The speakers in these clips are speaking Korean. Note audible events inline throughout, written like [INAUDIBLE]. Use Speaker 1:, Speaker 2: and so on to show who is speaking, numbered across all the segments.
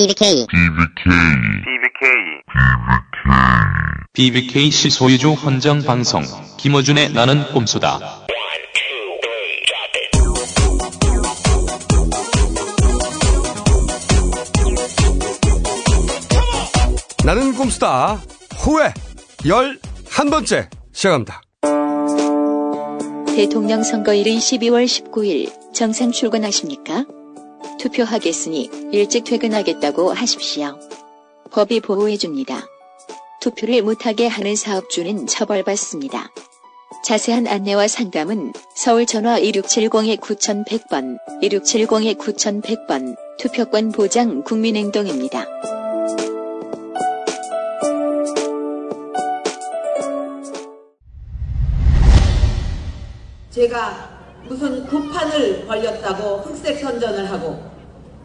Speaker 1: BBK.
Speaker 2: BBKC 소유주 헌정 방송 김어준의 나는 꼼수다.
Speaker 3: 나는 꼼수다. 후회 열 한 번째 시작합니다.
Speaker 4: 대통령 선거일은 12월 19일 정상 출근하십니까? 투표하겠으니 일찍 퇴근하겠다고 하십시오. 법이 보호해줍니다. 투표를 못하게 하는 사업주는 처벌받습니다. 자세한 안내와 상담은 서울 전화 2670-9100번, 2670-9100번, 투표권 보장 국민행동입니다.
Speaker 5: 제가 무슨 구판을 벌렸다고 흑색 선전을 하고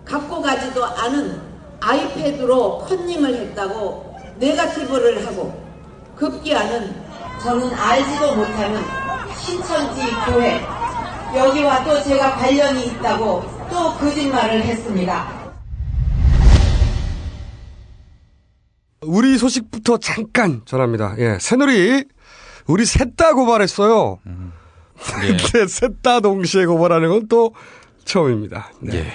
Speaker 5: 갖고 가지도 않은 아이패드로 컨닝을 했다고 네가티브를 하고 급기야는 저는 알지도 못하는 신천지 교회 여기와 또 제가 관련이 있다고 또 거짓말을 했습니다.
Speaker 3: 우리 소식부터 잠깐 전합니다. 예, 새누리 우리 셋 다 고발했어요.
Speaker 6: 예.
Speaker 3: 근데 셋다 동시에 고발하는 건 또 처음입니다. 네.
Speaker 6: 예.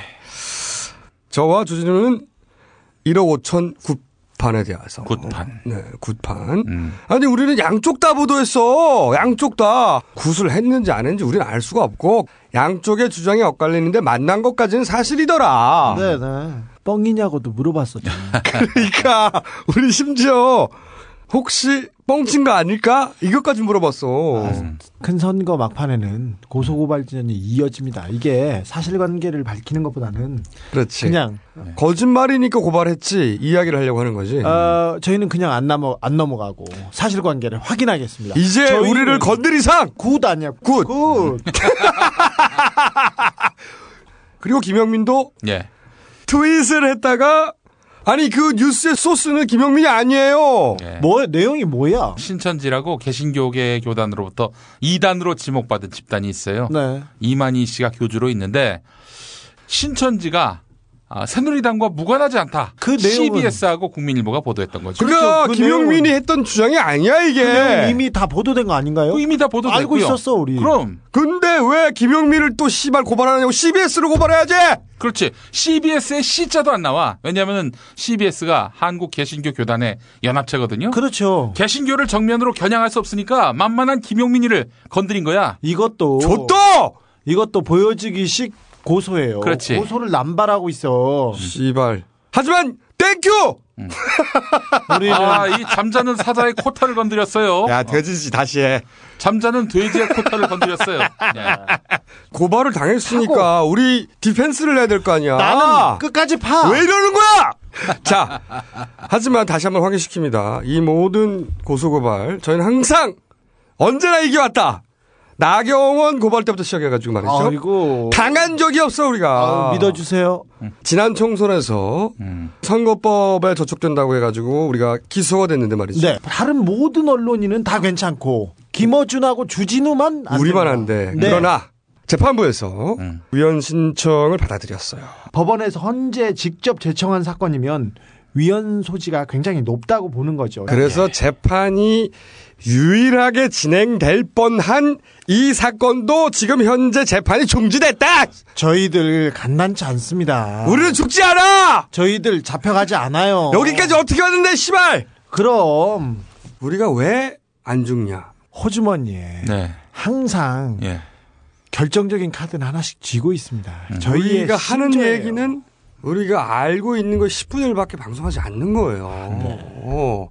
Speaker 3: 저와 주진우는 1억 5천 굿판에 대해서.
Speaker 6: 굿판.
Speaker 3: 네, 굿판.
Speaker 6: 음.
Speaker 3: 아니, 우리는 양쪽 다 보도했어. 양쪽 다. 굿을 했는지 안 했는지 우리는 알 수가 없고, 양쪽의 주장이 엇갈리는데 만난 것까지는 사실이더라.
Speaker 7: 네 네. 뻥이냐고도 물어봤었죠. [LAUGHS]
Speaker 3: 그러니까, 우리 심지어, 혹시 뻥친 거 아닐까? 이것까지 물어봤어.
Speaker 7: 큰 선거 막판에는 고소고발전이 이어집니다. 이게 사실관계를 밝히는 것보다는
Speaker 3: 그렇지.
Speaker 7: 그냥
Speaker 3: 거짓말이니까 고발했지. 이야기를 하려고 하는 거지.
Speaker 7: 어, 저희는 그냥 안 넘어 안 넘어가고 사실관계를 확인하겠습니다.
Speaker 3: 이제 우리를 건든 이상!
Speaker 7: 굿 아니야.
Speaker 3: 굿.
Speaker 7: 굿. [LAUGHS]
Speaker 3: 그리고 김영민도
Speaker 6: 예.
Speaker 3: 트윗을 했다가 아니 그 뉴스의 소스는 김영민이 아니에요.
Speaker 6: 예.
Speaker 7: 뭐 내용이 뭐야?
Speaker 6: 신천지라고 개신교계 교단으로부터 이단으로 지목받은 집단이 있어요.
Speaker 7: 네.
Speaker 6: 이만희 씨가 교주로 있는데 신천지가 아, 새누리당과 무관하지 않다.
Speaker 7: 그 내용은-
Speaker 6: CBS하고 국민일보가 보도했던 거죠.
Speaker 3: 그러니까
Speaker 7: 그
Speaker 3: 김영민이
Speaker 7: 내용은-
Speaker 3: 했던 주장이 아니야 이게.
Speaker 7: 그 이미 다 보도된 거 아닌가요?
Speaker 6: 이미 다 보도됐고요.
Speaker 7: 알고 있었어 우리.
Speaker 6: 그럼
Speaker 3: 근데 왜 김영민을 또 씨발 고발하냐고 CBS로 고발해야지.
Speaker 6: 그렇지. CBS의 C자도 안 나와. 왜냐하면 CBS가 한국 개신교 교단의 연합체거든요.
Speaker 7: 그렇죠.
Speaker 6: 개신교를 정면으로 겨냥할 수 없으니까 만만한 김용민이를 건드린 거야.
Speaker 7: 이것도
Speaker 3: 줬다.
Speaker 7: 이것도 보여주기식 고소예요.
Speaker 6: 그렇지.
Speaker 7: 고소를 남발하고 있어.
Speaker 3: 씨발. 하지만 thank you. [LAUGHS]
Speaker 7: 우리는
Speaker 6: 아, 이 잠자는 사자의 코털을 건드렸어요.
Speaker 3: 야 돼지지 다시 해.
Speaker 6: 잠자는 돼지의 코털을 건드렸어요. 네.
Speaker 3: 고발을 당했으니까 우리 디펜스를 해야 될 거 아니야.
Speaker 7: 나는 끝까지 파.
Speaker 3: 왜 이러는 거야? [LAUGHS] 자, 하지만 다시 한번 확인시킵니다. 이 모든 고소고발, 저희는 항상 언제나 이겨왔다. 나경원 고발 때부터 시작해가지고 말이죠.
Speaker 7: 아이고.
Speaker 3: 당한 적이 없어, 우리가.
Speaker 7: 아유, 믿어주세요.
Speaker 3: 지난 총선에서
Speaker 6: 음.
Speaker 3: 선거법에 저촉된다고 해가지고 우리가 기소가 됐는데 말이죠.
Speaker 7: 네. 다른 모든 언론인은 다 괜찮고 김어준하고 주진우만 안
Speaker 3: 우리만
Speaker 7: 된다.
Speaker 3: 안 돼.
Speaker 7: 네.
Speaker 3: 그러나 재판부에서
Speaker 6: 음.
Speaker 3: 위헌 신청을 받아들였어요.
Speaker 7: 법원에서 헌재 직접 제청한 사건이면 위헌 소지가 굉장히 높다고 보는 거죠.
Speaker 3: 그래서 재판이 유일하게 진행될 뻔한 이 사건도 지금 현재 재판이 중지됐다.
Speaker 7: 저희들 간단치 않습니다.
Speaker 3: 우리는 죽지 않아.
Speaker 7: 저희들 잡혀가지 않아요.
Speaker 3: 여기까지 어떻게 왔는데 씨발.
Speaker 7: 그럼
Speaker 3: 우리가 왜 안 죽냐?
Speaker 7: 호주머니에
Speaker 6: 네.
Speaker 7: 항상
Speaker 6: 예.
Speaker 7: 결정적인 카드는 하나씩 쥐고 있습니다.
Speaker 3: 음.
Speaker 7: 저희의
Speaker 3: 우리가 하는. 얘기는 우리가 알고 있는 거 10분의 1밖에 방송하지 않는 거예요. 어.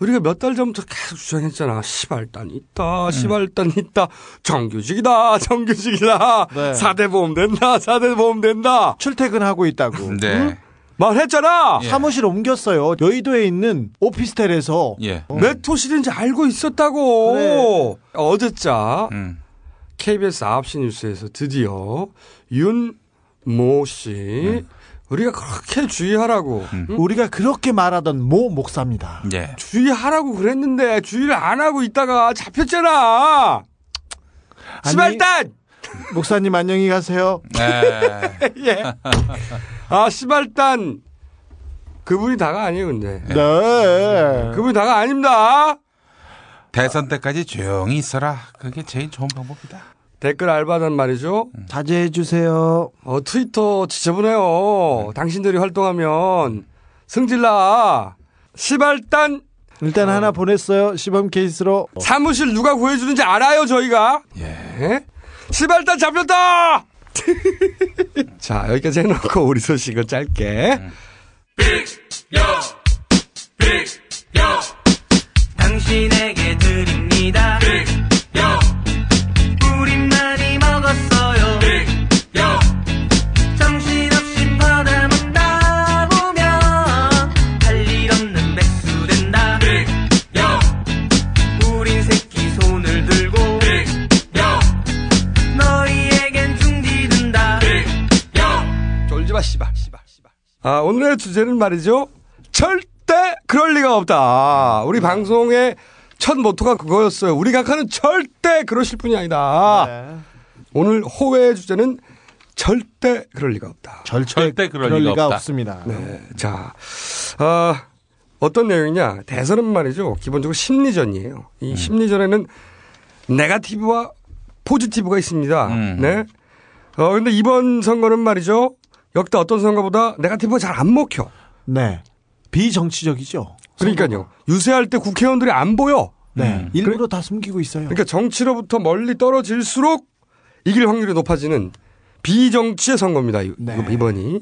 Speaker 3: 우리가 몇 달 전부터 계속 주장했잖아. 시발단 있다, 시발단 있다, 정규직이다, [LAUGHS] 정규직이다,
Speaker 7: 네.
Speaker 3: 사대보험 된다, 사대보험 된다.
Speaker 7: 출퇴근하고 있다고.
Speaker 6: 네.
Speaker 3: 말했잖아.
Speaker 6: 예.
Speaker 7: 사무실 옮겼어요. 여의도에 있는 오피스텔에서
Speaker 6: 예.
Speaker 3: 몇 호실인지 알고 있었다고.
Speaker 7: 그래.
Speaker 3: 어제자
Speaker 6: 음.
Speaker 3: KBS 9시 뉴스에서 드디어 윤모 씨 우리가 그렇게 주의하라고 응?
Speaker 7: 우리가 그렇게 말하던 모 목사입니다.
Speaker 6: 예.
Speaker 3: 주의하라고 그랬는데 주의를 안 하고 있다가 잡혔잖아. 시발단.
Speaker 7: 목사님 안녕히 가세요.
Speaker 6: 네. [LAUGHS]
Speaker 3: 예. 아 시발단 그분이 다가 아니에요, 근데.
Speaker 7: 네.
Speaker 3: 그분이 다가 아닙니다.
Speaker 6: 대선 때까지 조용히 있어라. 그게 제일 좋은 방법이다.
Speaker 3: 댓글 알바단 말이죠.
Speaker 7: 자제해 주세요.
Speaker 3: 어, 트위터 지저분해요. 당신들이 활동하면 승질나. 시발단
Speaker 7: 일단 하나 보냈어요. 시범 케이스로.
Speaker 3: 사무실 누가 구해주는지 알아요, 저희가. 예. 시발단 잡혔다! [LAUGHS] 자, 여기까지 해놓고 우리 소식을 짧게.
Speaker 1: 당신에게 드립니다.
Speaker 3: 아, 오늘의 주제는 말이죠. 절대 그럴 리가 없다. 우리 방송의 첫 모토가 그거였어요. 우리 각하는 절대 그러실 분이 아니다.
Speaker 7: 네.
Speaker 3: 오늘 호외의 주제는 절대 그럴 리가 없다.
Speaker 7: 절대,
Speaker 6: 절대 그럴 리가 없다.
Speaker 7: 없습니다.
Speaker 3: 네. 자, 어, 어떤 내용이냐. 대선은 말이죠. 기본적으로 심리전이에요. 이 심리전에는 네가티브와 포지티브가 있습니다.
Speaker 6: 음.
Speaker 3: 네. 어, 근데 이번 선거는 말이죠. 역대 어떤 선거보다 네가티브가 잘 안 먹혀.
Speaker 7: 네. 비정치적이죠.
Speaker 3: 그러니까요. 유세할 때 국회의원들이 안 보여.
Speaker 7: 네. 일부러 다 숨기고 있어요.
Speaker 3: 그러니까 정치로부터 멀리 떨어질수록 이길 확률이 높아지는 비정치의 선거입니다. 이-
Speaker 7: 네.
Speaker 3: 이번이.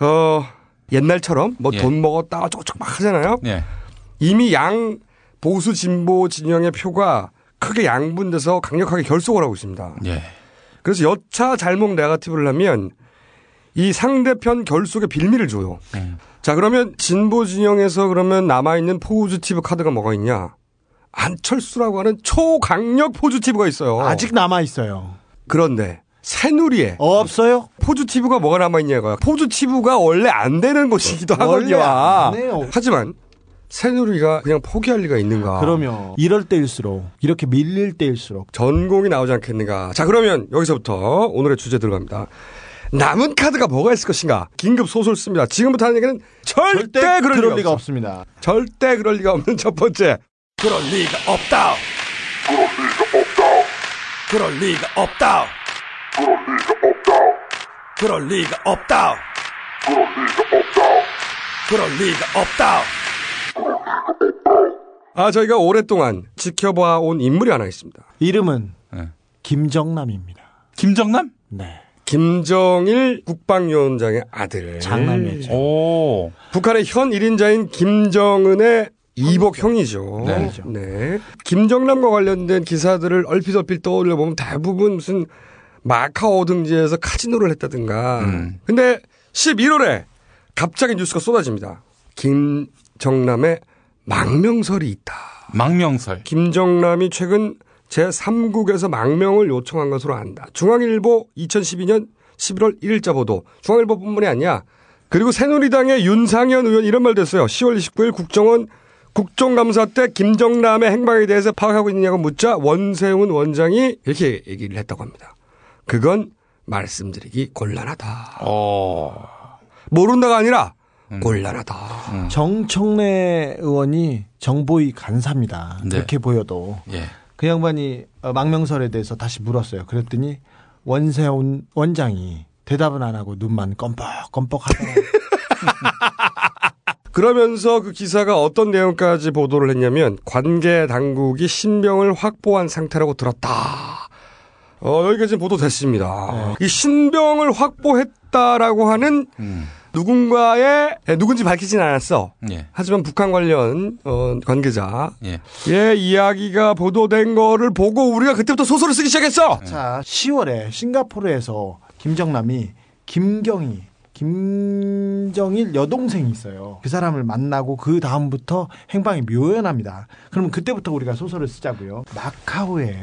Speaker 3: 어, 옛날처럼 뭐
Speaker 6: 예.
Speaker 3: 돈 먹었다 어쩌고저쩌고 막 하잖아요.
Speaker 6: 예.
Speaker 3: 이미 양 보수 진보 진영의 표가 크게 양분돼서 강력하게 결속을 하고 있습니다.
Speaker 6: 예.
Speaker 3: 그래서 여차 잘못 negative를 하면 이 상대편 결속의 빌미를 줘요.
Speaker 6: 음.
Speaker 3: 자 그러면 진보 진영에서 그러면 남아있는 positive 카드가 뭐가 있냐? 안철수라고 하는 초강력 positive가 있어요.
Speaker 7: 아직 남아 있어요.
Speaker 3: 그런데 새누리에
Speaker 7: 없어요?
Speaker 3: positive가 뭐가 남아있냐고요. positive가 원래 안 되는 것이기도 하거든요. 하지만 새누리가 그냥 포기할 리가 있는가?
Speaker 7: 그러면 이럴 때일수록 이렇게 밀릴 때일수록
Speaker 3: 전공이 나오지 않겠는가. 자, 그러면 여기서부터 오늘의 주제 들어갑니다. 남은 카드가 뭐가 있을 것인가? 긴급 소설 씁니다. 지금부터 하는 얘기는 절대, 그럴, 리가,
Speaker 7: 리가
Speaker 3: 없어.
Speaker 7: 없습니다.
Speaker 3: 절대 그럴 리가 없는 첫 번째. 그럴 리가 없다. 그럴 리가 없다. 그럴 리가 없다. 그럴 리가 없다. 아, 저희가 오랫동안 지켜봐 온 인물이 하나 있습니다.
Speaker 7: 이름은
Speaker 6: 네.
Speaker 7: 김정남입니다.
Speaker 6: 김정남?
Speaker 7: 네.
Speaker 3: 김정일 국방위원장의 아들.
Speaker 7: 장남이었죠.
Speaker 6: 오.
Speaker 3: 북한의 현 1인자인 김정은의 이복 형이죠.
Speaker 6: 네.
Speaker 3: 네. 김정남과 관련된 기사들을 얼핏 얼핏 떠올려 보면 대부분 무슨 마카오 등지에서 카지노를 했다든가.
Speaker 6: 음.
Speaker 3: 근데 11월에 갑자기 뉴스가 쏟아집니다. 김정남의 망명설이 있다.
Speaker 6: 망명설.
Speaker 3: 김정남이 최근 제3국에서 망명을 요청한 것으로 안다. 중앙일보 2012년 11월 1일자 보도. 중앙일보뿐만이 아니야. 그리고 새누리당의 윤상현 의원 이런 말도 했어요. 10월 29일 국정원 국정감사 때 김정남의 행방에 대해서 파악하고 있느냐고 묻자 원세훈 원장이 이렇게 얘기를 했다고 합니다. 그건 말씀드리기 곤란하다.
Speaker 6: 어.
Speaker 3: 모른다가 아니라 곤란하다.
Speaker 7: 정청래 의원이 정보위 간사입니다.
Speaker 6: 네.
Speaker 7: 그렇게 보여도
Speaker 6: 예.
Speaker 7: 그 양반이 어, 망명설에 대해서 다시 물었어요. 그랬더니 원세훈 원장이 대답은 안 하고 눈만 껌뻑껌뻑 하더라고요. [LAUGHS]
Speaker 3: 그러면서 그 기사가 어떤 내용까지 보도를 했냐면 관계 당국이 신병을 확보한 상태라고 들었다. 어, 여기까지 보도됐습니다. 이 신병을 확보했다라고 하는
Speaker 6: 음.
Speaker 3: 누군가의 예, 누군지 밝히진 않았어.
Speaker 6: 예.
Speaker 3: 하지만 북한 관련 어, 관계자
Speaker 6: 예.
Speaker 3: 의 이야기가 보도된 거를 보고 우리가 그때부터 소설을 쓰기 시작했어.
Speaker 7: 자, 10월에 싱가포르에서 김정남이 김경희, 김정일 여동생이 있어요. 그 사람을 만나고 그 다음부터 행방이 묘연합니다. 그러면 그때부터 우리가 소설을 쓰자고요. 마카오에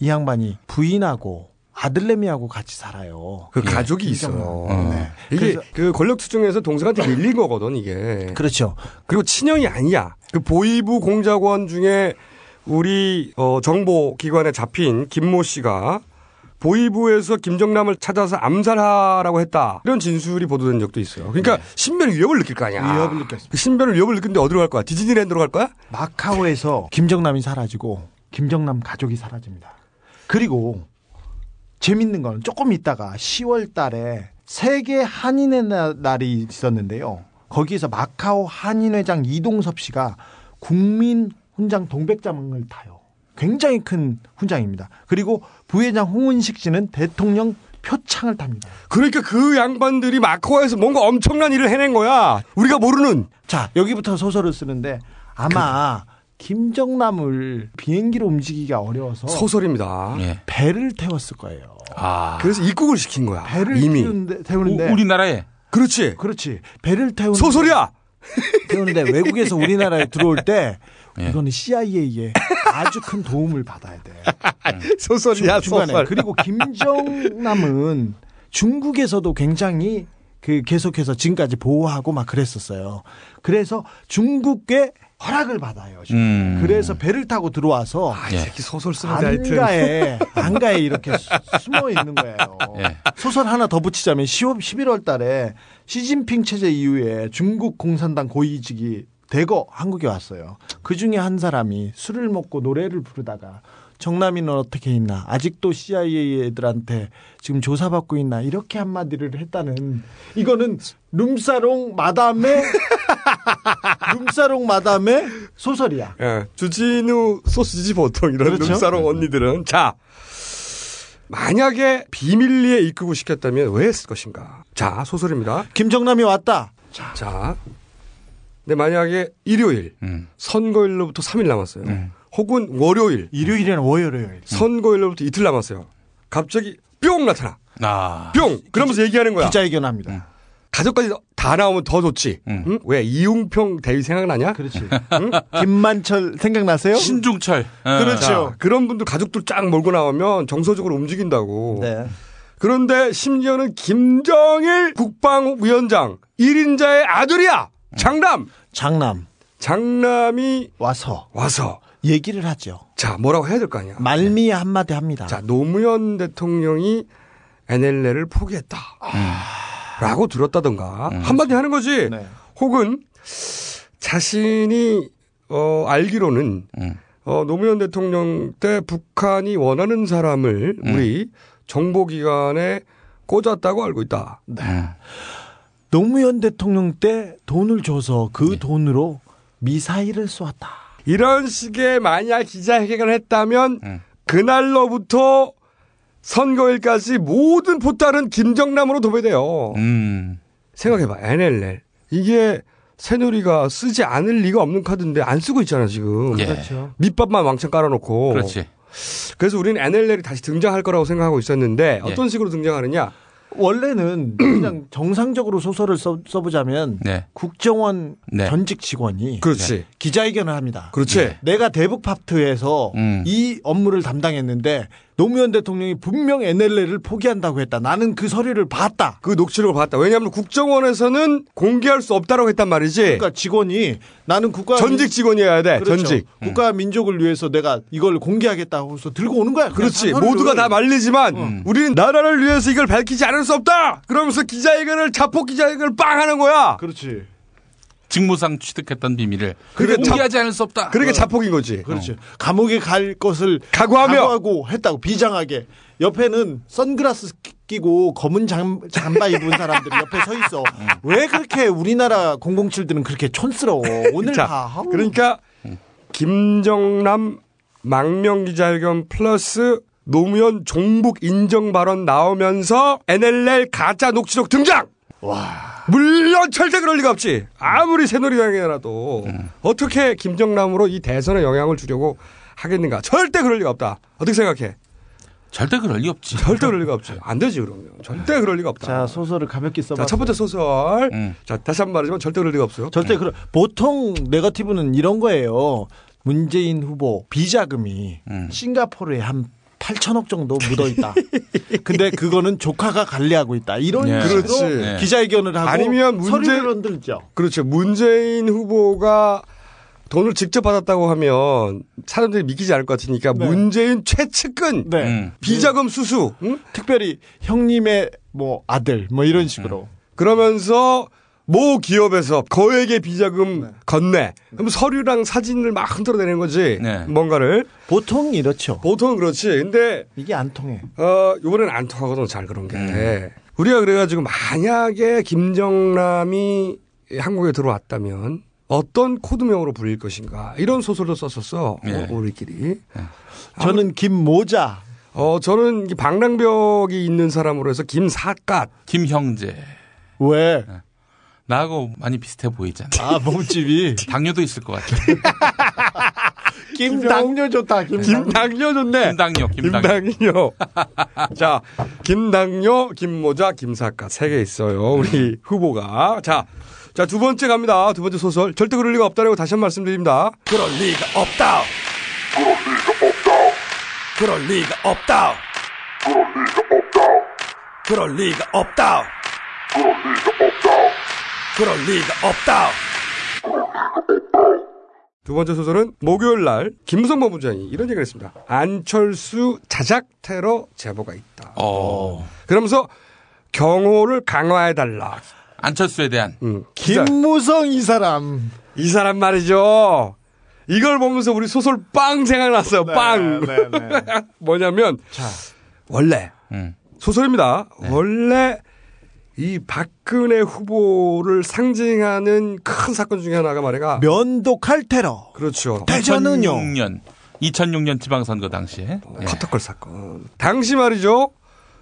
Speaker 7: 이 양반이 부인하고 아들내미하고 같이 살아요.
Speaker 3: 그 가족이
Speaker 7: 김정남.
Speaker 3: 있어요.
Speaker 7: 네.
Speaker 3: 이게
Speaker 7: 그
Speaker 3: 권력 투쟁에서 동생한테 밀린 거거든 이게.
Speaker 7: 그렇죠.
Speaker 3: 그리고 친형이 아니야. 그 보이부 공작원 중에 우리 어, 정보 기관에 잡힌 김모 씨가 보이부에서 김정남을 찾아서 암살하라고 했다. 이런 진술이 보도된 적도 있어요. 그러니까 신변 위협을 느낄 거 아니야.
Speaker 7: 위협을 느꼈습니다.
Speaker 3: 그 신변을 위협을 느끼는데 어디로 갈 거야? 디즈니랜드로 갈 거야?
Speaker 7: 마카오에서 김정남이 사라지고 김정남 가족이 사라집니다. 그리고 재밌는 건 조금 있다가 10월 달에 세계 한인의 나- 날이 있었는데요. 거기에서 마카오 한인회장 이동섭 씨가 국민 훈장 동백장을 타요. 굉장히 큰 훈장입니다. 그리고 부회장 홍은식 씨는 대통령 표창을 탑니다.
Speaker 3: 그러니까 그 양반들이 마카오에서 뭔가 엄청난 일을 해낸 거야. 우리가 모르는.
Speaker 7: 자, 여기부터 소설을 쓰는데 아마 김정남을 비행기로 움직이기가 어려워서
Speaker 3: 소설입니다.
Speaker 6: 예.
Speaker 7: 배를 태웠을 거예요.
Speaker 6: 아.
Speaker 3: 그래서 입국을 시킨 거야.
Speaker 7: 배를
Speaker 3: 이미.
Speaker 7: 태우는데, 태우는데
Speaker 6: 우, 우리나라에
Speaker 3: 그렇지.
Speaker 7: 그렇지. 배를 태우는
Speaker 3: 소설이야.
Speaker 7: 태우는데 외국에서 우리나라에 들어올 때
Speaker 6: 예.
Speaker 7: 이거는 CIA에 아주 큰 도움을 받아야 돼.
Speaker 3: 소설이야,
Speaker 7: 중간에.
Speaker 3: 소설.
Speaker 7: 그리고 김정남은 중국에서도 굉장히 그 계속해서 지금까지 보호하고 막 그랬었어요. 그래서 중국의 허락을 받아요.
Speaker 6: 음.
Speaker 7: 그래서 배를 타고 들어와서
Speaker 3: 아, 이
Speaker 6: 예.
Speaker 3: 새끼 소설 쓰는데 하여튼.
Speaker 7: 안가에 안가에 이렇게 수- 숨어 있는 거예요.
Speaker 6: 예.
Speaker 7: 소설 하나 더 붙이자면 10월 11월 달에 시진핑 체제 이후에 중국 공산당 고위직이 대거 한국에 왔어요. 그 중에 한 사람이 술을 먹고 노래를 부르다가 정남이는 어떻게 있나? 아직도 CIA 애들한테 지금 조사받고 있나? 이렇게 한마디를 했다는 이거는 룸사롱 마담의 [LAUGHS] 룸사롱 마담의 소설이야.
Speaker 3: 예, 주진우 소스지 보통 이런
Speaker 7: 그렇죠.
Speaker 3: 눈사롱 언니들은 자 만약에 비밀리에 입국을 시켰다면 왜 했을 것인가? 자 소설입니다.
Speaker 7: 김정남이 왔다.
Speaker 3: 자, 근데 만약에 일요일
Speaker 6: 음.
Speaker 3: 선거일로부터 3일 남았어요.
Speaker 6: 음.
Speaker 3: 혹은 월요일
Speaker 7: 일요일이나 월요일.
Speaker 3: 선거일로부터 이틀 남았어요. 갑자기 뿅 나타나.
Speaker 6: 아.
Speaker 3: 뿅. 그러면서 얘기하는 거야.
Speaker 7: 기자회견합니다.
Speaker 3: 가족까지 다 나오면 더 좋지.
Speaker 6: 음.
Speaker 3: 응? 왜 이웅평 대위 생각나냐?
Speaker 7: 그렇지. 김만철 생각나세요?
Speaker 6: 신중철. 어.
Speaker 7: 그렇죠.
Speaker 3: 자, 그런 분들 가족들 쫙 몰고 나오면 정서적으로 움직인다고.
Speaker 7: 네.
Speaker 3: 그런데 심지어는 김정일 국방위원장 1인자의 아들이야. 장남.
Speaker 7: 장남
Speaker 3: 장남이
Speaker 7: 와서
Speaker 3: 와서
Speaker 7: 얘기를 하죠.
Speaker 3: 자 뭐라고 해야 될 거 아니야.
Speaker 7: 말미에 한마디 합니다.
Speaker 3: 자 노무현 대통령이 NLL을 포기했다. 라고 들었다던가 한마디 하는 거지.
Speaker 7: 네.
Speaker 3: 혹은 자신이 어 알기로는
Speaker 6: 음.
Speaker 3: 어 노무현 대통령 때 북한이 원하는 사람을 우리 정보기관에 꽂았다고 알고 있다.
Speaker 6: 음.
Speaker 7: 노무현 대통령 때 돈을 줘서 그 돈으로 미사일을 쏘았다.
Speaker 3: 이런 식의 만약 기자회견을 했다면
Speaker 6: 음.
Speaker 3: 그날로부터 선거일까지 모든 포탈은 김정남으로 도배돼요.
Speaker 6: 음.
Speaker 3: 생각해봐. NLL. 이게 새누리가 쓰지 않을 리가 없는 카드인데 안 쓰고 있잖아, 지금.
Speaker 6: 예.
Speaker 7: 그렇죠.
Speaker 3: 밑밥만 왕창 깔아놓고.
Speaker 6: 그렇지.
Speaker 3: 그래서 우리는 NLL이 다시 등장할 거라고 생각하고 있었는데
Speaker 6: 예.
Speaker 3: 어떤 식으로 등장하느냐?
Speaker 7: 원래는 [CLEARS THROAT] 그냥 정상적으로 소설을 써, 써보자면
Speaker 6: 네.
Speaker 7: 국정원
Speaker 6: 네.
Speaker 7: 전직 직원이
Speaker 3: 그렇지.
Speaker 7: 기자회견을 합니다.
Speaker 3: 그렇지.
Speaker 7: 내가 대북 파트에서
Speaker 6: 음.
Speaker 7: 이 업무를 담당했는데 노무현 대통령이 분명 NLL을 포기한다고 했다. 나는 그 서류를 봤다.
Speaker 3: 그 녹취록을 봤다. 왜냐하면 국정원에서는 공개할 수 없다고 했단 말이지.
Speaker 7: 그러니까 직원이 나는 국가
Speaker 3: 전직 직원이어야 돼.
Speaker 7: 그렇죠.
Speaker 3: 전직.
Speaker 7: 국가 민족을 위해서 내가 이걸 공개하겠다고 해서 들고 오는 거야.
Speaker 3: 그렇지. 모두가 다 말리지만
Speaker 6: 음.
Speaker 3: 우리는 나라를 위해서 이걸 밝히지 않을 수 없다. 그러면서 기자회견을 자폭 기자회견을 빵 하는 거야.
Speaker 7: 그렇지.
Speaker 6: 직무상 취득했던 비밀을
Speaker 3: 그러니까
Speaker 6: 공개하지 않을 수 없다.
Speaker 3: 그러니까 자폭인 거지.
Speaker 7: 그렇지. 감옥에 갈 것을
Speaker 3: 각오하며.
Speaker 7: 각오하고 했다고 비장하게. 옆에는 선글라스 끼고 검은 잠, 잠바 입은 사람들이 옆에 서 있어. 왜 그렇게 우리나라 007들은 그렇게 촌스러워? 오늘
Speaker 3: 자,
Speaker 7: 다 아우.
Speaker 3: 그러니까 김정남 망명 기자회견 플러스 노무현 종북 인정 발언 나오면서 NLL 가짜 녹취록 등장.
Speaker 7: 와.
Speaker 3: 물론 절대 그럴 리가 없지. 아무리 새누리당이라도 어떻게 김정남으로 이 대선에 영향을 주려고 하겠는가? 절대 그럴 리가 없다. 어떻게 생각해?
Speaker 6: 절대 그럴 리 없지.
Speaker 3: 절대 그럴 리가 없지. 안 되지 그러면. 절대 그럴 리가 없다.
Speaker 7: 자, 소설을 가볍게 써봐.
Speaker 3: 자, 첫 번째 소설.
Speaker 6: 음.
Speaker 3: 자, 다시 한 번 말하지만 절대 그럴 리가 없어요.
Speaker 7: 절대 그런 보통 네거티브는 이런 거예요. 문재인 후보 비자금이
Speaker 6: 음.
Speaker 7: 싱가포르에 한 8천억 정도 묻어 있다. [LAUGHS] 근데 그거는 조카가 관리하고 있다. 이런
Speaker 6: 예.
Speaker 7: 식으로
Speaker 3: 그렇지.
Speaker 7: 기자회견을 하고
Speaker 3: 아니면 문재-
Speaker 7: 서류를 흔들죠.
Speaker 3: 그렇죠. 문재인 후보가 돈을 직접 받았다고 하면 사람들이 믿기지 않을 것 같으니까
Speaker 7: 네.
Speaker 3: 문재인 최측근
Speaker 7: 네.
Speaker 6: 음.
Speaker 3: 비자금 수수 응?
Speaker 7: 특별히 형님의 뭐 아들 뭐 이런 식으로.
Speaker 3: 그러면서 모 기업에서 거액의 비자금
Speaker 7: 네.
Speaker 3: 건네 그럼 서류랑 사진을 막 흔들어내는 거지
Speaker 6: 네.
Speaker 3: 뭔가를
Speaker 7: 보통 이렇죠.
Speaker 3: 보통은 그렇지 근데
Speaker 7: 이게 안 통해.
Speaker 3: 어 이번에는 안 통하거든 잘 그런 게
Speaker 6: 음.
Speaker 3: 우리가 그래가지고 만약에 김정남이 한국에 들어왔다면 어떤 코드명으로 불릴 것인가 이런 소설도 썼었어
Speaker 6: 예.
Speaker 3: 어, 우리끼리
Speaker 7: 저는 김모자.
Speaker 3: 어 저는 이 방랑벽이 있는 사람으로 해서 김사갓
Speaker 6: 김형제.
Speaker 7: 왜?
Speaker 6: 나하고 많이 비슷해 보이잖아.
Speaker 7: 아 몸집이 [LAUGHS]
Speaker 6: 당뇨도 있을 것 같아. [LAUGHS]
Speaker 7: 김당뇨 좋다. 김당.
Speaker 3: 김당뇨 좋네
Speaker 6: 김당뇨, 김당뇨.
Speaker 3: 김당뇨. [LAUGHS] 자, 김당뇨, 김모자, 김사갓 세개 있어요. 우리 후보가. 자, 자, 두 번째 갑니다. 두 번째 소설. 절대 그럴 리가 없다라고 다시 한번 말씀드립니다. 그럴 리가 없다. 그럴 리가 없다. 그럴 리가 없다. 그럴 리가 없다. 두 번째 소설은 목요일 날 김성모 부장이 이런 얘기를 했습니다. 안철수 자작 테러 제보가 있다.
Speaker 6: 어.
Speaker 3: 그러면서 경호를 강화해 달라.
Speaker 6: 안철수에 대한
Speaker 3: 음.
Speaker 7: 김무성 이 사람.
Speaker 3: 이 사람 말이죠. 이걸 보면서 우리 소설 빵 생각났어요. 빵.
Speaker 7: 네, 네. [LAUGHS]
Speaker 3: 뭐냐면
Speaker 7: 자,
Speaker 3: 원래
Speaker 6: 음.
Speaker 3: 소설입니다. 원래 이 박근혜 후보를 상징하는 큰 사건 중에 하나가 말이가
Speaker 7: 면도칼 테러.
Speaker 3: 그렇죠.
Speaker 7: 대전은요.
Speaker 6: 2006년 2006년 지방선거 당시에 예.
Speaker 3: 커터컬 사건. 당시 말이죠.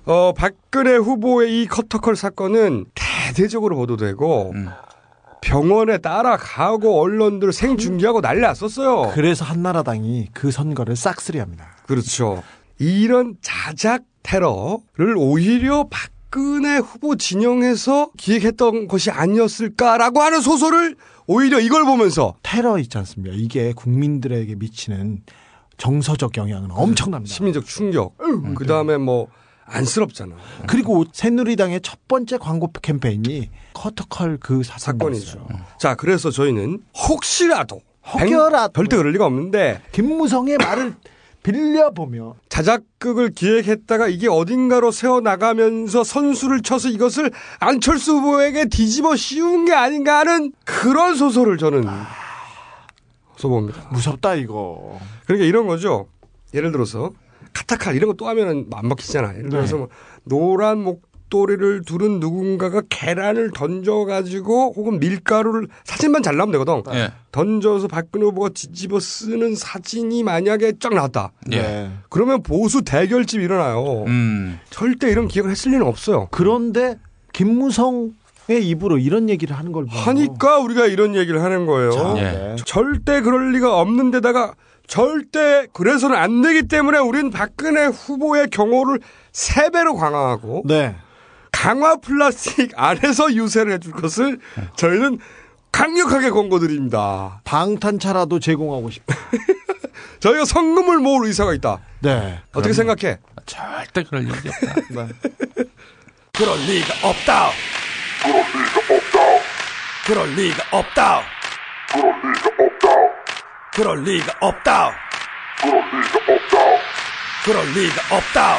Speaker 3: 어, 박근혜 후보의 이 커터컬 사건은 대대적으로 보도되고
Speaker 6: 음.
Speaker 3: 병원에 따라가고 언론들 생중계하고 난리 났었어요.
Speaker 7: 그래서 한나라당이 그 선거를 싹쓸이합니다.
Speaker 3: 그렇죠. 이런 자작 테러를 오히려 박 근혜 후보 진영에서 기획했던 것이 아니었을까라고 하는 소설을 오히려 이걸 보면서
Speaker 7: 테러 있지 않습니까? 이게 국민들에게 미치는 정서적 영향은 엄청납니다.
Speaker 3: 시민적 충격. 그 다음에 뭐 안쓰럽잖아.
Speaker 7: 그리고 새누리당의 첫 번째 광고 캠페인이 커터컬 그.
Speaker 3: 사건이죠. 자, 그래서 저희는 혹시라도
Speaker 7: 혹여라도.
Speaker 3: 절대 그럴 리가 없는데
Speaker 7: 김무성의 말을 빌려보며
Speaker 3: 자작극을 기획했다가 이게 어딘가로 세워 나가면서 선수를 쳐서 이것을 안철수 후보에게 뒤집어 씌운 게 아닌가 하는 그런 소설을 저는 써봅니다.
Speaker 7: 무섭다 이거.
Speaker 3: 그러니까 이런 거죠. 예를 들어서 카타칼 이런 거 또 하면은 안 먹히잖아. 예를 들어서 뭐 노란 목 도리를 두른 누군가가 계란을 던져가지고 혹은 밀가루를 사진만 잘 나오면 되거든.
Speaker 6: 예.
Speaker 3: 던져서 박근혜 후보가 뒤집어 쓰는 사진이 만약에 쫙 나왔다.
Speaker 6: 예.
Speaker 7: 네.
Speaker 3: 그러면 보수 대결집이 일어나요.
Speaker 6: 음.
Speaker 3: 절대 이런 기획을 했을 리는 없어요.
Speaker 7: 그런데 김무성 의 입으로 이런 얘기를 하는 걸 보면
Speaker 3: 하니까 우리가 이런 얘기를 하는 거예요.
Speaker 7: 자,
Speaker 6: 예.
Speaker 7: 네.
Speaker 3: 절대 그럴 리가 없는 데다가 절대 그래서는 안 되기 때문에 우린 박근혜 후보의 경호를 세 배로 강화하고
Speaker 7: 네.
Speaker 3: 강화 플라스틱 [LAUGHS] 안에서 유세를 해줄 것을 저희는 강력하게 권고드립니다.
Speaker 7: 방탄차라도 제공하고 싶다. [LAUGHS]
Speaker 3: 저희가 성금을 모을 의사가 있다.
Speaker 7: 네.
Speaker 3: 어떻게 생각해?
Speaker 6: 절대 그럴 일이 [LAUGHS] 없다.
Speaker 3: 그럴 리가 없다. 그럴 리가 없다. 그럴 리가 없다. 그럴 리가 없다.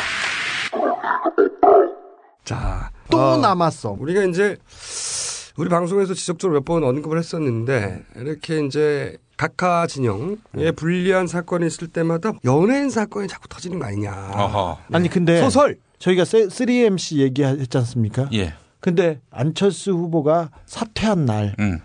Speaker 3: 자,
Speaker 7: 또
Speaker 3: 어,
Speaker 7: 남았어.
Speaker 3: 우리가 이제 우리 방송에서 지속적으로 몇 번 언급을 했었는데 이렇게 이제 각하 진영에 불리한 사건이 있을 때마다 연예인 사건이 자꾸 터지는 거 아니냐.
Speaker 6: 어허.
Speaker 7: 아니 근데
Speaker 3: 소설.
Speaker 7: 저희가 3MC 얘기했지 않습니까?
Speaker 6: 예.
Speaker 7: 근데 안철수 후보가 사퇴한 날
Speaker 6: 음.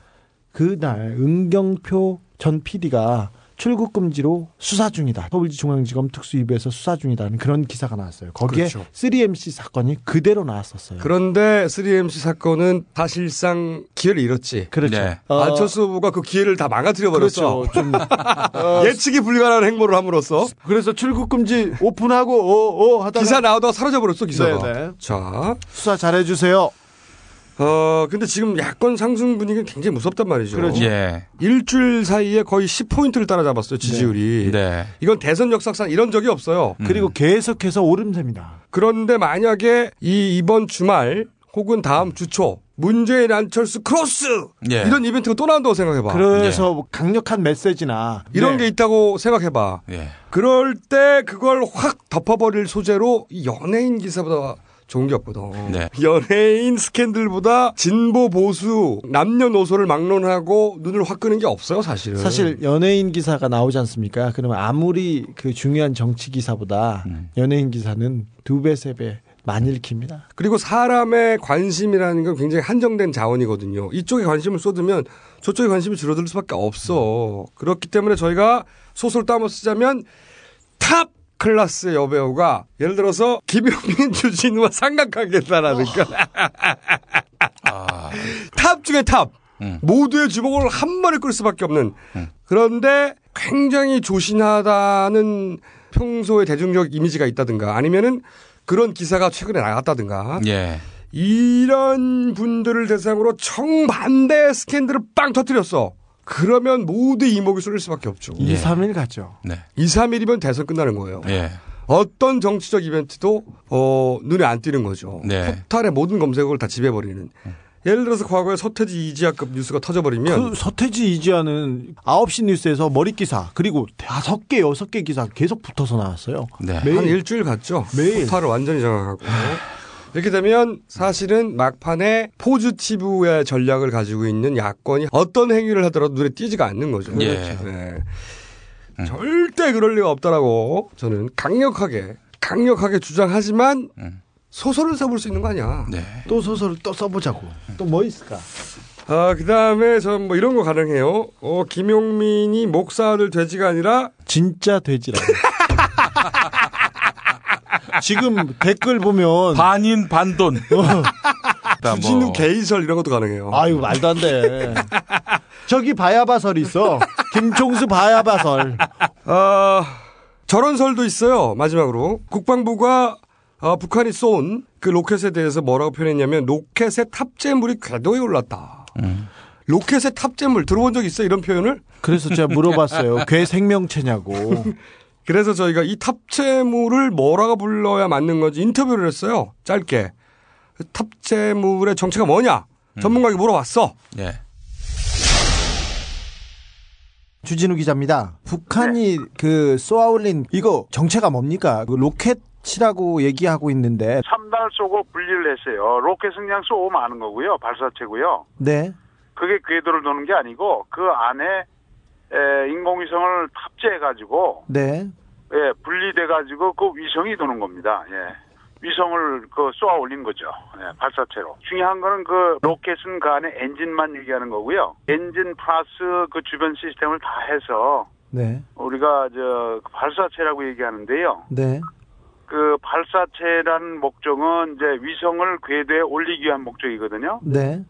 Speaker 7: 그날 은경표 전 PD가 출국 금지로 수사 중이다. 서울중앙지검 특수위부에서 수사 중이다는 그런 기사가 나왔어요. 거기에
Speaker 3: 그렇죠.
Speaker 7: 3MC 사건이 그대로 나왔었어요.
Speaker 3: 그런데 3MC 사건은 사실상 기회를 잃었지.
Speaker 7: 그렇죠.
Speaker 6: 네.
Speaker 7: 어,
Speaker 3: 안철수 후보가 그 기회를 다 망가뜨려 버렸어.
Speaker 7: 그렇죠. 좀 [LAUGHS]
Speaker 3: 예측이 불가능한 행보를 함으로써
Speaker 7: 그래서 출국 금지 오픈하고 어어 하다가
Speaker 3: 기사 나오다가 사라져 버렸어 기사가.
Speaker 7: 네, 네.
Speaker 3: 자,
Speaker 7: 수사 잘해 주세요.
Speaker 3: 어 근데 지금 야권 상승 분위기는 굉장히 무섭단 말이죠.
Speaker 7: 그렇죠.
Speaker 6: 예.
Speaker 3: 일주일 사이에 거의 10포인트를 따라잡았어요 지지율이.
Speaker 6: 네.
Speaker 3: 이건 대선 역사상 이런 적이 없어요.
Speaker 7: 그리고 계속해서 오름세입니다.
Speaker 3: 그런데 만약에 이 이번 주말 혹은 다음 주초 문재인 안철수 크로스
Speaker 6: 예.
Speaker 3: 이런 이벤트가 또 나온다고 생각해봐.
Speaker 7: 그래서 뭐 강력한 메시지나
Speaker 3: 이런
Speaker 7: 네.
Speaker 3: 게 있다고 생각해봐.
Speaker 6: 예.
Speaker 3: 그럴 때 그걸 확 덮어버릴 소재로 이 연예인 기사보다 좋은 게 없거든.
Speaker 6: 네.
Speaker 3: 연예인 스캔들보다 진보 보수 남녀노소를 막론하고 눈을 확 끄는 게 없어요, 사실은.
Speaker 7: 사실 연예인 기사가 나오지 않습니까? 그러면 아무리 그 중요한 정치 기사보다
Speaker 6: 음.
Speaker 7: 연예인 기사는 두 배, 세 배 많이 읽힙니다.
Speaker 3: 그리고 사람의 관심이라는 건 굉장히 한정된 자원이거든요. 이쪽에 관심을 쏟으면 저쪽에 관심이 줄어들 수밖에 없어. 그렇기 때문에 저희가 소설 따먹 쓰자면 탑 클래스의 여배우가 예를 들어서 김용민 [LAUGHS] 주진우와 삼각관계다라든가
Speaker 6: 아,
Speaker 3: 탑 중에 탑
Speaker 6: 음.
Speaker 3: 모두의 주목을 한 번에 끌 수밖에 없는
Speaker 6: 음.
Speaker 3: 그런데 굉장히 조신하다는 평소의 대중적 이미지가 있다든가 아니면은 그런 기사가 최근에 나갔다든가
Speaker 6: 예.
Speaker 3: 이런 분들을 대상으로 정반대 스캔들을 빵 터뜨렸어. 그러면 모두 이목이 쏠릴 수밖에 없죠.
Speaker 6: 예.
Speaker 7: 2, 3일 가죠.
Speaker 6: 네.
Speaker 3: 2, 3일이면 대선 끝나는 거예요.
Speaker 6: 예.
Speaker 3: 어떤 정치적 이벤트도 어, 눈에 안 띄는 거죠.
Speaker 6: 네.
Speaker 3: 포탈의 모든 검색어를 다 지배버리는. 예를 들어서 과거에 서태지 이지아급 뉴스가 터져버리면
Speaker 7: 그 서태지 이지아는 9시 뉴스에서 머리 기사 그리고 다섯 개, 여섯 개 기사 계속 붙어서 나왔어요.
Speaker 6: 네.
Speaker 7: 매일.
Speaker 3: 한 일주일 갔죠.
Speaker 7: 매일.
Speaker 3: 포탈을 완전히 장악하고. 이렇게 되면 사실은 막판에 포지티브의 전략을 가지고 있는 야권이 어떤 행위를 하더라도 눈에 띄지가 않는 거죠.
Speaker 6: 예.
Speaker 3: 네. 절대 그럴 리가 없다라고 저는 강력하게 강력하게 주장하지만
Speaker 6: 음.
Speaker 3: 소설을 써볼 수 있는 거 아니야.
Speaker 6: 네.
Speaker 7: 또 소설을 또 써보자고. 또뭐 있을까?
Speaker 3: 아, 그 다음에 전 뭐 이런 거 가능해요. 어, 김용민이 목사를 돼지가 아니라
Speaker 7: 진짜 돼지라고. [LAUGHS] 지금 댓글 보면
Speaker 6: 반인 반돈. 다
Speaker 3: 주진우
Speaker 6: 뭐.
Speaker 3: 게이설 이런 것도 가능해요.
Speaker 7: 아유 말도 안 돼. 저기 바야바설 있어. 김총수 바야바설.
Speaker 3: 아, 저런 설도 있어요. 마지막으로. 국방부가 아, 북한이 쏜 그 로켓에 대해서 뭐라고 표현했냐면 로켓의 탑재물이 궤도에 올랐다.
Speaker 6: 음.
Speaker 3: 로켓의 탑재물 들어본 적 있어요? 이런 표현을?
Speaker 7: 그래서 제가 물어봤어요. 괴 생명체냐고.
Speaker 3: 그래서 저희가 이 탑재물을 뭐라고 불러야 맞는 건지 인터뷰를 했어요. 짧게. 탑재물의 정체가 뭐냐? 전문가에게 물어봤어.
Speaker 6: 예.
Speaker 7: 주진우 기자입니다. 북한이 그 쏘아올린 이거 정체가 뭡니까? 그 로켓이라고 얘기하고 있는데
Speaker 8: 3단 쏘고 분리를 했어요. 로켓은 그냥 쏘고 마는 거고요. 발사체고요.
Speaker 7: 네.
Speaker 8: 그게 궤도를 도는 게 아니고 그 안에 에, 인공위성을 탑재해가지고
Speaker 7: 네.
Speaker 8: 예, 분리돼가지고 그 위성이 도는 겁니다. 예. 위성을 그 쏘아 올린 거죠. 예, 발사체로. 중요한 거는 그 로켓은 그 안에 엔진만 얘기하는 거고요. 엔진 플러스 그 주변 시스템을 다 해서
Speaker 7: 네.
Speaker 8: 우리가 저 발사체라고 얘기하는데요.
Speaker 7: 네.
Speaker 8: 그 발사체라는 목적은 이제 위성을 궤도에 올리기 위한 목적이거든요.
Speaker 7: 네.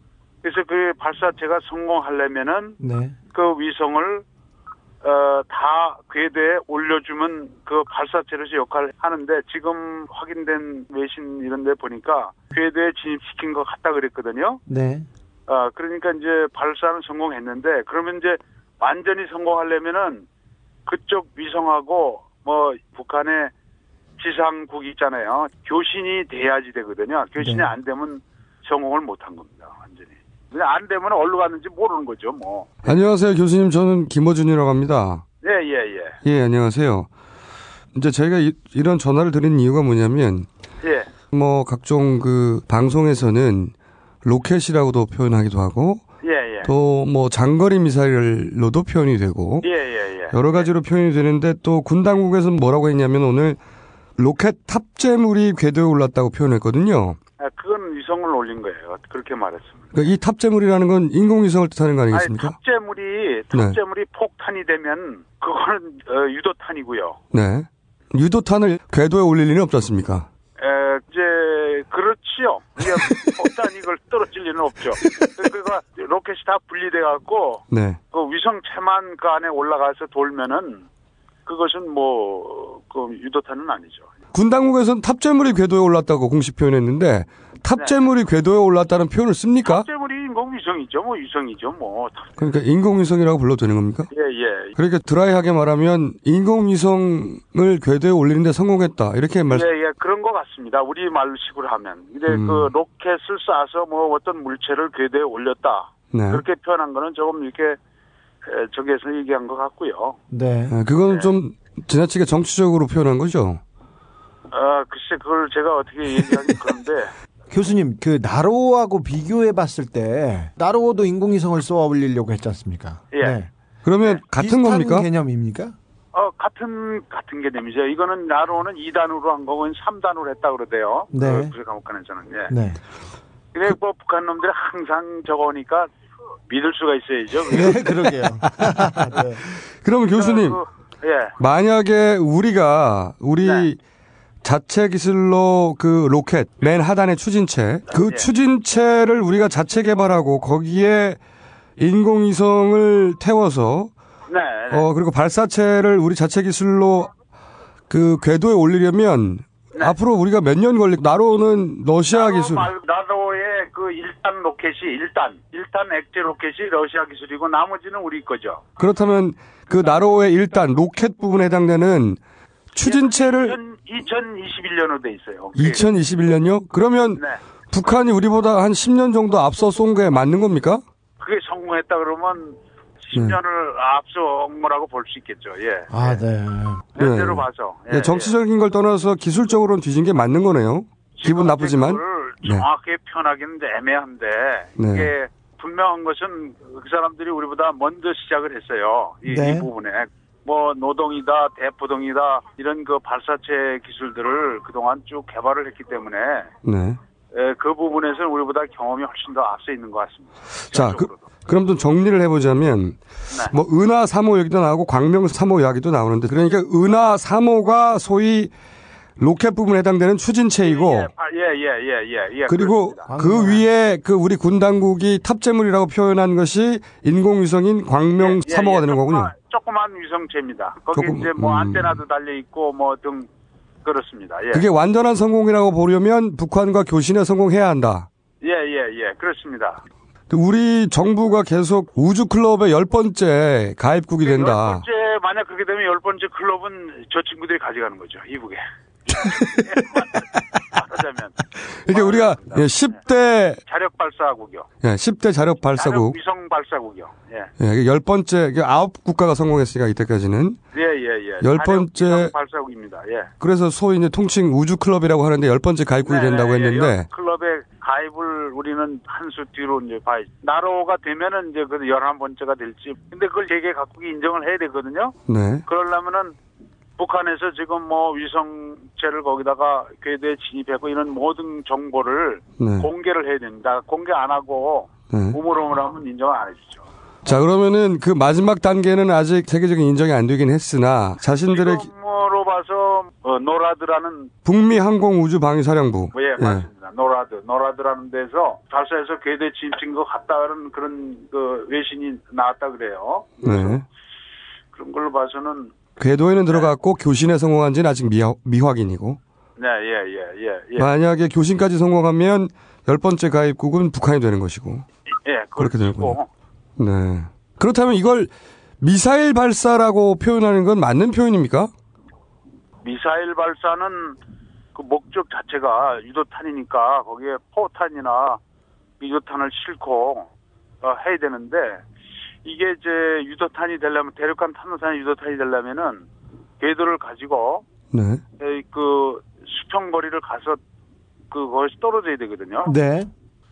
Speaker 8: 그래서 그 발사체가 성공하려면은
Speaker 7: 네.
Speaker 8: 그 위성을 어, 다 궤도에 올려주면 그 발사체로서 역할을 하는데 지금 확인된 외신 이런 데 보니까 궤도에 진입시킨 것 같다 그랬거든요.
Speaker 7: 네.
Speaker 8: 아, 그러니까 이제 발사는 성공했는데 그러면 이제 완전히 성공하려면은 그쪽 위성하고 뭐 북한의 지상국 있잖아요. 교신이 돼야지 되거든요. 교신이
Speaker 7: 네.
Speaker 8: 안 되면 성공을 못한 겁니다. 안 되면 어디로 갔는지 모르는 거죠, 뭐.
Speaker 3: 안녕하세요, 교수님. 저는 김어준이라고 합니다.
Speaker 8: 예, 예, 예.
Speaker 3: 예, 안녕하세요. 이제 저희가 이, 런 전화를 드린 이유가 뭐냐면,
Speaker 8: 예.
Speaker 3: 뭐, 각종 그 방송에서는 로켓이라고도 표현하기도 하고,
Speaker 8: 예, 예.
Speaker 3: 또 뭐 장거리 미사일로도 표현이 되고,
Speaker 8: 예, 예, 예.
Speaker 3: 여러 가지로 표현이 되는데 또 군 당국에서는 뭐라고 했냐면 오늘 로켓 탑재물이 궤도에 올랐다고 표현했거든요.
Speaker 8: 아, 그건 위성을 올린 거예요. 그렇게 말했습니다.
Speaker 3: 그러니까 이 탑재물이라는 건 인공위성을 뜻하는 거
Speaker 8: 아니,
Speaker 3: 아니겠습니까?
Speaker 8: 탑재물이,
Speaker 3: 네.
Speaker 8: 탑재물이 폭탄이 되면, 그거는, 어, 유도탄이고요.
Speaker 3: 네. 유도탄을 궤도에 올릴 리는 없지 않습니까?
Speaker 8: 에, 이제, 그렇지요. [LAUGHS] 폭탄이 이걸 떨어질 리는 없죠. 그러니까 로켓이 다 분리돼 갖고,
Speaker 3: 네.
Speaker 8: 그 위성체만 그 안에 올라가서 돌면은, 그것은 뭐, 그 유도탄은 아니죠.
Speaker 3: 군 당국에서는 탑재물이 궤도에 올랐다고 공식 표현했는데 탑재물이 궤도에 올랐다는 표현을 씁니까?
Speaker 8: 탑재물이 인공위성이죠. 뭐 위성이죠. 뭐.
Speaker 3: 그러니까 인공위성이라고 불러도 되는 겁니까?
Speaker 8: 예, 예.
Speaker 3: 그러니까 드라이하게 말하면 인공위성을 궤도에 올리는데 성공했다 이렇게 말씀.
Speaker 8: 예, 예, 그런 것 같습니다. 우리 말식으로 하면. 근데
Speaker 3: 음.
Speaker 8: 그 로켓을 쏴서 뭐 어떤 물체를 궤도에 올렸다.
Speaker 3: 네.
Speaker 8: 그렇게 표현한 거는 조금 이렇게 에, 저기에서 얘기한 것 같고요.
Speaker 7: 네.
Speaker 3: 네, 그건 좀 지나치게 정치적으로 표현한 거죠.
Speaker 8: 아, 글쎄 그걸 제가 어떻게 얘기하기 그런데 [LAUGHS]
Speaker 7: 교수님, 그 나로하고 비교해 봤을 때 나로도 인공위성을 쏘아 올리려고 했지 않습니까?
Speaker 8: 예.
Speaker 3: 그러면 같은
Speaker 7: 비슷한
Speaker 3: 겁니까?
Speaker 7: 개념입니까?
Speaker 8: 어, 같은, 같은 개념이죠. 이거는 나로는 2단으로 한 거고 3단으로 했다 그러대요.
Speaker 7: 네.
Speaker 8: 그 부사과목관에서는. 예.
Speaker 7: 네.
Speaker 8: 근데 뭐 북한 놈들이 항상 저거니까 믿을 수가 있어야죠.
Speaker 7: 네, 그러게요. [LAUGHS] 네.
Speaker 3: 그러면 교수님
Speaker 8: 그, 예.
Speaker 3: 만약에 우리가 우리
Speaker 8: 네.
Speaker 3: 자체 기술로 그 로켓 맨 하단의 추진체 그
Speaker 8: 예.
Speaker 3: 추진체를 우리가 자체 개발하고 거기에 인공위성을 태워서
Speaker 8: 네. 네.
Speaker 3: 어 그리고 발사체를 우리 자체 기술로 그 궤도에 올리려면
Speaker 8: 네.
Speaker 3: 앞으로 우리가 몇 년 걸릴 나로는 러시아
Speaker 8: 나로
Speaker 3: 기술
Speaker 8: 말- 나로의 그 1단 로켓이 1단, 1단 액체 로켓이 러시아 기술이고 나머지는 우리 거죠.
Speaker 3: 그렇다면 그 나로의 1단 로켓 부분에 해당되는 추진체를
Speaker 8: 2021년으로 돼 있어요.
Speaker 3: 2021년요? 그러면
Speaker 8: 네.
Speaker 3: 북한이 우리보다 한 10년 정도 앞서 쏜 게 맞는 겁니까?
Speaker 8: 그게 성공했다 그러면
Speaker 3: 네.
Speaker 8: 10년을 앞서온 거라고 볼 수 있겠죠. 예.
Speaker 7: 아, 네.
Speaker 8: 현재로
Speaker 3: 네.
Speaker 8: 봐서. 예,
Speaker 3: 예, 정치적인 걸 떠나서 기술적으로는 뒤진 게 맞는 거네요. 기분 나쁘지만. 네.
Speaker 8: 정확하게 표현하기는 애매한데
Speaker 3: 네.
Speaker 8: 이게 분명한 것은 그 사람들이 우리보다 먼저 시작을 했어요. 이,
Speaker 7: 네.
Speaker 8: 이 부분에. 뭐 노동이다, 대포동이다 이런 그 발사체 기술들을 그동안 쭉 개발을 했기 때문에
Speaker 3: 네.
Speaker 8: 에, 그 부분에서는 우리보다 경험이 훨씬 더 앞서 있는 것 같습니다.
Speaker 3: 자, 그. 그럼 좀 정리를 해보자면,
Speaker 8: 네.
Speaker 3: 뭐, 은하 3호 얘기도 나오고, 광명 3호 이야기도 나오는데, 그러니까 은하 3호가 소위 로켓 부분에 해당되는 추진체이고,
Speaker 8: 예, 아, 예, 예, 예, 예, 예,
Speaker 3: 그리고
Speaker 8: 그렇습니다.
Speaker 3: 그 위에 그 우리 군 당국이 탑재물이라고 표현한 것이 인공위성인 광명
Speaker 8: 예,
Speaker 3: 3호가
Speaker 8: 예,
Speaker 3: 되는 거군요.
Speaker 8: 조그만, 위성체입니다. 거기
Speaker 3: 조금,
Speaker 8: 이제 뭐
Speaker 3: 음.
Speaker 8: 안테나도 달려 있고 뭐 등 그렇습니다. 예.
Speaker 3: 그게 완전한 성공이라고 보려면 북한과 교신에 성공해야 한다.
Speaker 8: 예, 예, 예. 그렇습니다.
Speaker 3: 우리 정부가 계속 우주 클럽의 열 번째 가입국이 된다.
Speaker 8: 열 번째 만약 그렇게 되면 열 번째 클럽은 저 친구들이 가져가는 거죠. 이북에. [LAUGHS] [LAUGHS] 말하자면
Speaker 3: 이게 우리가 예, 10대
Speaker 8: 자력 발사국이요.
Speaker 3: 예, 10대 자력 발사국
Speaker 8: 위성 발사국이요. 예.
Speaker 3: 예, 열 번째 아홉 국가가 성공했으니까 이때까지는
Speaker 8: 예, 예, 예.
Speaker 3: 열 번째-
Speaker 8: 발사국입니다. 예.
Speaker 3: 그래서 소위 이제 통칭 우주 클럽이라고 하는데 열 번째 가입국이
Speaker 8: 네,
Speaker 3: 된다고
Speaker 8: 네, 예,
Speaker 3: 했는데
Speaker 8: 열 클럽에 가입을 우리는 한 수 뒤로 이제 봐야 나로가 되면은 이제 그 열한 번째가 될지. 근데 그걸 세계 각국이 인정을 해야 되거든요.
Speaker 3: 네.
Speaker 8: 그러려면은 북한에서 지금 뭐 위성체를 거기다가 궤도에 진입했고 이런 모든 정보를
Speaker 3: 네.
Speaker 8: 공개를 해야 됩니다. 공개 안 하고
Speaker 3: 네.
Speaker 8: 우물우물하면 인정을 안 해주죠.
Speaker 3: 자 그러면은 그 마지막 단계는 아직 세계적인 인정이 안 되긴 했으나 자신들의 기-
Speaker 8: 지금으로 봐서 어, 노라드라는
Speaker 3: 북미 항공 우주 방위 사령부
Speaker 8: 뭐, 예, 맞습니다. 노라드, 노라드라는 데서 발사해서 궤도에 진입한 것 같다는 그런 그 외신이 나왔다 그래요.
Speaker 3: 네.
Speaker 8: 그런 걸로 봐서는
Speaker 3: 궤도에는 들어갔고 교신에 성공한 지는 아직 미화, 미확인이고.
Speaker 8: 네, 예, 예, 예, 예,
Speaker 3: 만약에 교신까지 성공하면 열 번째 가입국은 북한이 되는 것이고.
Speaker 8: 예,
Speaker 3: 그렇게
Speaker 8: 그렇고
Speaker 3: 되는군요. 네. 그렇다면 이걸 미사일 발사라고 표현하는 건 맞는 표현입니까?
Speaker 8: 미사일 발사는 그 목적 자체가 유도탄이니까 거기에 포탄이나 유도탄을 싣고 어, 해야 되는데 이게 이제 유도탄이 되려면 대륙간 탄도탄이 유도탄이 되려면은 궤도를 가지고
Speaker 3: 네.
Speaker 8: 그 수평 거리를 가서 그 거기서 떨어져야 되거든요.
Speaker 7: 네.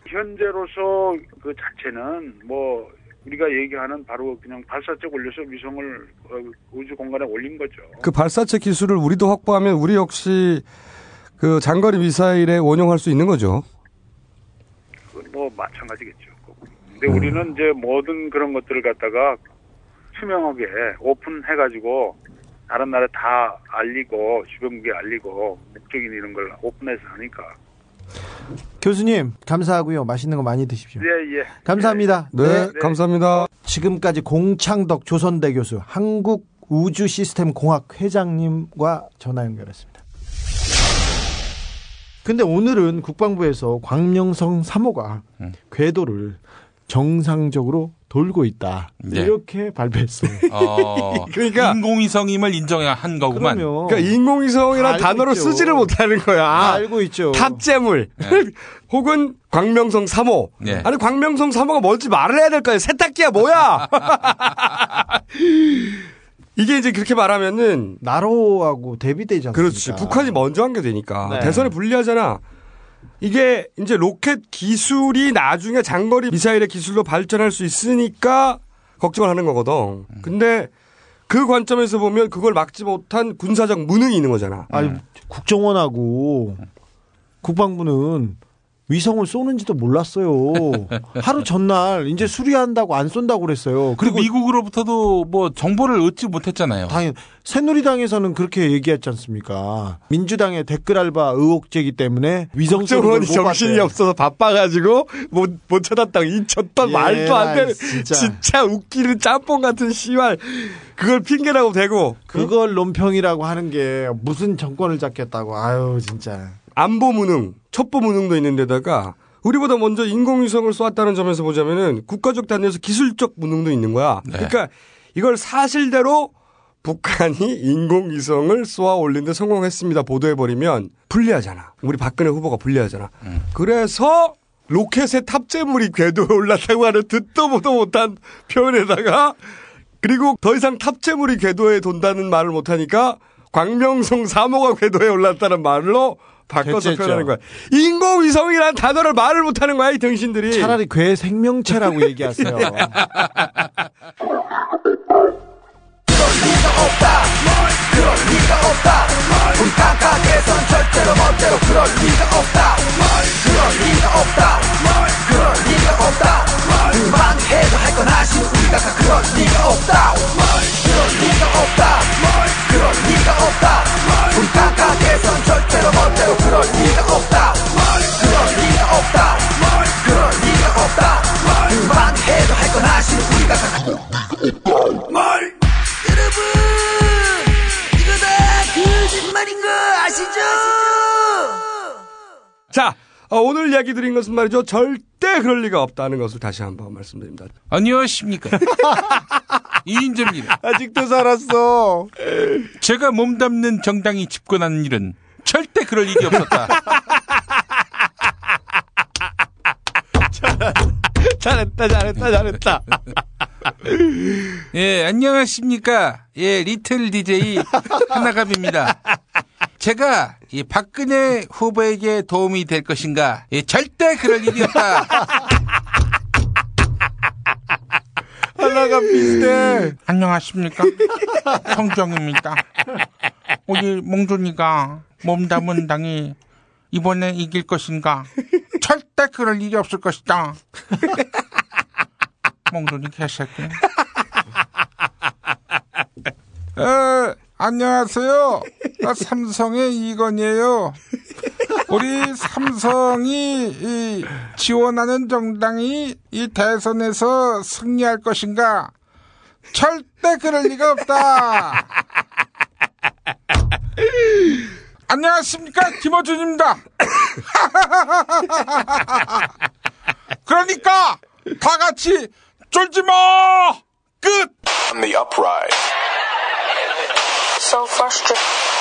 Speaker 8: 현재로서 그 자체는 뭐 우리가 얘기하는 바로 그냥 발사체 올려서 위성을 어, 우주 공간에 올린 거죠.
Speaker 3: 그 발사체 기술을 우리도 확보하면 우리 역시 그 장거리 미사일에 원용할 수 있는 거죠.
Speaker 8: 그건 뭐 마찬가지겠죠. 근데 우리는 이제 모든 그런 것들을 갖다가 투명하게 오픈해가지고 다른 나라 다 알리고 주변국에 알리고 목적인 이런 걸 오픈해서 하니까.
Speaker 7: 교수님 감사하고요. 맛있는 거 많이 드십시오.
Speaker 8: 예 예.
Speaker 7: 감사합니다.
Speaker 3: 네, 감사합니다.
Speaker 7: 지금까지 공창덕 조선대 교수 한국 우주 시스템 공학 회장님과 전화 연결했습니다. 근데 오늘은 국방부에서 광명성 3호가
Speaker 6: 음.
Speaker 7: 궤도를 정상적으로 돌고 있다.
Speaker 6: 네.
Speaker 7: 이렇게 발표했어요. [LAUGHS]
Speaker 6: 어,
Speaker 3: 그러니까-
Speaker 6: 인공위성임을 인정해야 한 거구만.
Speaker 7: 그러면
Speaker 3: 그러니까 인공위성이라는
Speaker 7: 알고
Speaker 3: 단어를
Speaker 7: 있죠.
Speaker 3: 쓰지를 못하는 거야.
Speaker 7: 다 알고 있죠.
Speaker 3: 탑재물 [LAUGHS] 혹은 광명성 3호.
Speaker 6: 네.
Speaker 3: 아니 광명성 3호가 뭔지 말을 해야 될 거야. 세탁기야 뭐야? [LAUGHS] 이게 이제 그렇게 말하면은
Speaker 7: 나로하고 대비되지 않습니까?
Speaker 3: 그렇지. 북한이 먼저 한 게 되니까
Speaker 7: 네.
Speaker 3: 대선에 불리하잖아. 이게 이제 로켓 기술이 나중에 장거리 미사일의 기술로 발전할 수 있으니까 걱정을 하는 거거든. 근데 그 관점에서 보면 그걸 막지 못한 군사적 무능이 있는 거잖아.
Speaker 7: 아니 국정원하고 국방부는 위성을 쏘는지도 몰랐어요. [LAUGHS] 하루 전날 이제 수리한다고 안 쏜다고 그랬어요.
Speaker 6: 그리고 미국으로부터도 뭐 정보를 얻지 못했잖아요.
Speaker 7: 당연 새누리당에서는 그렇게 얘기했지 않습니까? 민주당의 댓글 알바 의혹 제기 때문에 위성 쏘는
Speaker 3: 정신이. 없어서 바빠가지고 못, 못 찾았다고 이 쳤던
Speaker 7: 예,
Speaker 3: 말도 안 되는
Speaker 7: 진짜.
Speaker 3: 진짜. 웃기는 짬뽕 같은 씨발 그걸 핑계라고 대고
Speaker 7: 그걸 논평이라고 하는 게 무슨 정권을 잡겠다고. 아유 진짜.
Speaker 3: 안보 무능, 첩보 무능도 있는데다가 우리보다 먼저 인공위성을 쏘았다는 점에서 보자면은 국가적 단위에서 기술적 무능도 있는 거야.
Speaker 6: 네.
Speaker 3: 그러니까 이걸 사실대로 북한이 인공위성을 쏘아 올린데 성공했습니다. 보도해버리면 불리하잖아. 우리 박근혜 후보가 불리하잖아. 그래서 로켓의 탑재물이 궤도에 올랐다고 하는 듣도 보도 못한 표현에다가 그리고 더 이상 탑재물이 궤도에 돈다는 말을 못하니까 광명성 3호가 궤도에 올랐다는 말로 바꿔서. 표현하는 거야. 인공위성이라는 단어를 말을 못하는 거야, 이 등신들이.
Speaker 7: 차라리 괴 생명체라고 [LAUGHS] 얘기하세요.
Speaker 3: 자, 이야기 드린 것은 말이죠. 절대 그럴 리가 없다는 것을 다시 한번 말씀드립니다.
Speaker 6: 안녕하십니까. [LAUGHS] 이인재입니다.
Speaker 7: 아직도 살았어.
Speaker 6: 제가 몸담는 정당이 집권하는 일은 절대 그럴 일이 없었다. [LAUGHS]
Speaker 3: 잘했다, 잘했다, 잘했다.
Speaker 6: 예, 안녕하십니까. 예, 리틀 DJ 하나갑입니다. [LAUGHS] 제가 이 박근혜 후보에게 도움이 될 것인가? 예, 절대 그럴 일이 없다. [LAUGHS]
Speaker 7: 하나가 비슷해.
Speaker 6: 안녕하십니까. 성정입니다. 우리 몽준이가 몸담은 당이 이번에 이길 것인가? 절대 그럴 일이 없을 것이다. 몽준이 개새끼. 에, 안녕하세요. 나 삼성의 이건이에요. 우리 삼성이 이 지원하는 정당이 이 대선에서 승리할 것인가? 절대 그럴 리가 없다. 안녕하십니까 김어준입니다. [LAUGHS] 그러니까 다 같이 쫄지 마. 끝.
Speaker 9: so frustrated.